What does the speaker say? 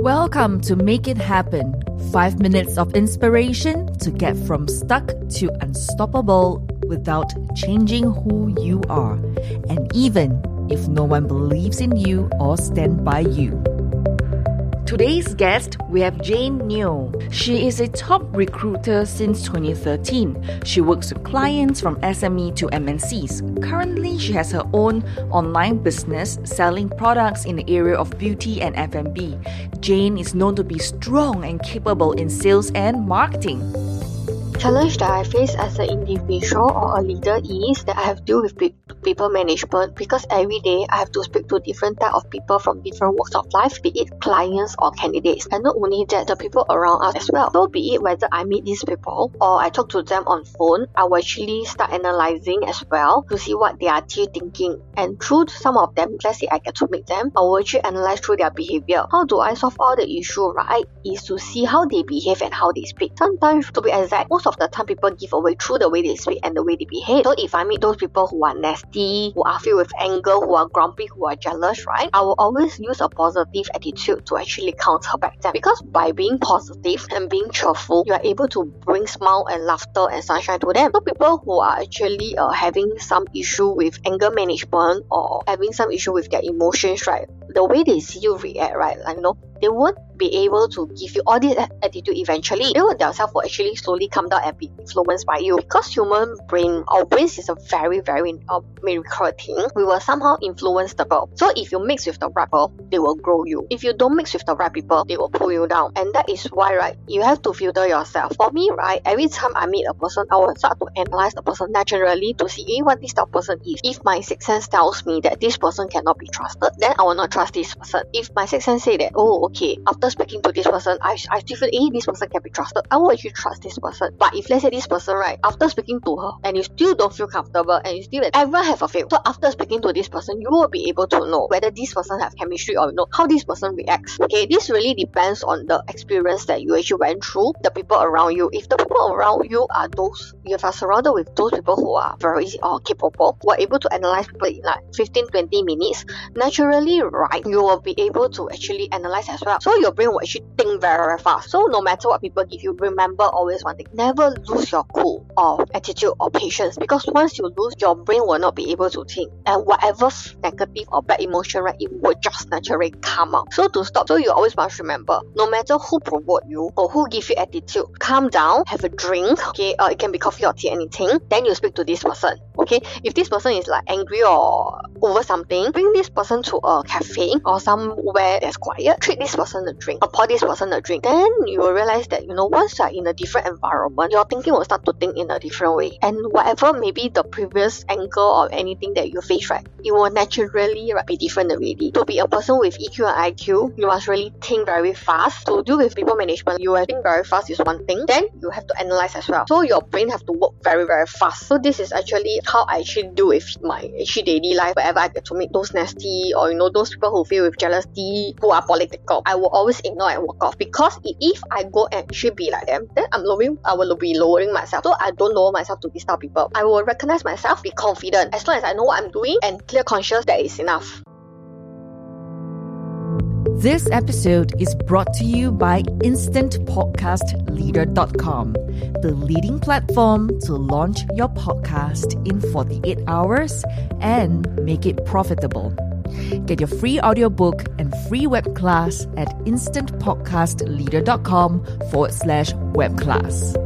Welcome to Make It Happen. Five minutes of inspiration to get from stuck to unstoppable without changing who you are, and even if no one believes in you or stand by you. Today's guest, we have Jane Neo. She is a top recruiter since 2013. She works with clients from SME to MNCs. Currently, she has her own online business selling products in the area of beauty and F&B. Jane is known to be strong and capable in sales and marketing challenge that I face as an individual or a leader is that I have to deal with people management because every day I have to speak to different type of people from different walks of life, be it clients or candidates. And not only that, the people around us as well. So be it whether I meet these people or I talk to them on phone, I will actually start analyzing as well to see what they are actually thinking. And through some of them, let's say I get to meet them, I will actually analyze through their behavior. How do I solve all the issue, right? Is to see how they behave and how they speak. Sometimes, to be exact, most of the time people give away through the way they speak and the way they behave. So if I meet those people who are nasty, who are filled with anger, who are grumpy, who are jealous, right? I will always use a positive attitude to actually counter back them. Because by being positive and being cheerful, you are able to bring smile and laughter and sunshine to them. So people who are actually uh, having some issue with anger management or having some issue with their emotions, right? The way they see you react, right? Like you know, they won't be able to give you all this attitude eventually. They will themselves will actually slowly come down and be influenced by you. Because human brain, our brains is a very, very uh, miracle thing. We will somehow influence the people. So if you mix with the right people, they will grow you. If you don't mix with the right people, they will pull you down. And that is why, right, you have to filter yourself. For me, right, every time I meet a person, I will start to analyze the person naturally to see what this type of person is. If my sixth sense tells me that this person cannot be trusted, then I will not trust this person. If my sixth sense say that, oh, okay, after speaking to this person, I, I still feel, hey, this person can be trusted. I will actually trust this person. But if let's say this person, right, after speaking to her, and you still don't feel comfortable, and you still ever have a feel. So after speaking to this person, you will be able to know whether this person have chemistry or know how this person reacts. Okay, this really depends on the experience that you actually went through, the people around you. If the people around you are those, you are surrounded with those people who are very uh, capable, who are able to analyze people in like 15, 20 minutes, naturally, right, you will be able to actually analyze as well. So your brain will actually think very, very fast. So no matter what people give you, remember always one thing. Never lose your cool or attitude or patience because once you lose, your brain will not be able to think. And whatever negative or bad emotion, right, it will just naturally come out. So to stop, so you always must remember, no matter who provoke you or who give you attitude, calm down, have a drink, okay, uh, it can be coffee or tea, anything. Then you speak to this person. Okay, if this person is like angry or over something, bring this person to a cafe or somewhere that's quiet. Treat this person a drink or pour this person a drink. Then you will realize that you know once you're in a different environment, your thinking will start to think in a different way. And whatever maybe the previous anger or anything that you face, right, it will naturally right, be different already. To be a person with EQ and IQ, you must really think very fast. To deal with people management, you to think very fast is one thing. Then you have to analyze as well. So your brain have to work very very fast. So this is actually how I actually do with my actually daily life wherever I get to meet those nasty or you know those people who feel with jealousy, who are political. I will always ignore and walk off because if I go and actually be like them, then I'm lowering I will be lowering myself. So I don't lower myself to these type of people. I will recognize myself, be confident. As long as I know what I'm doing and clear conscious, that is enough. This episode is brought to you by InstantPodcastLeader.com, the leading platform to launch your podcast in 48 hours and make it profitable. Get your free audiobook and free web class at InstantPodcastLeader.com forward slash web class.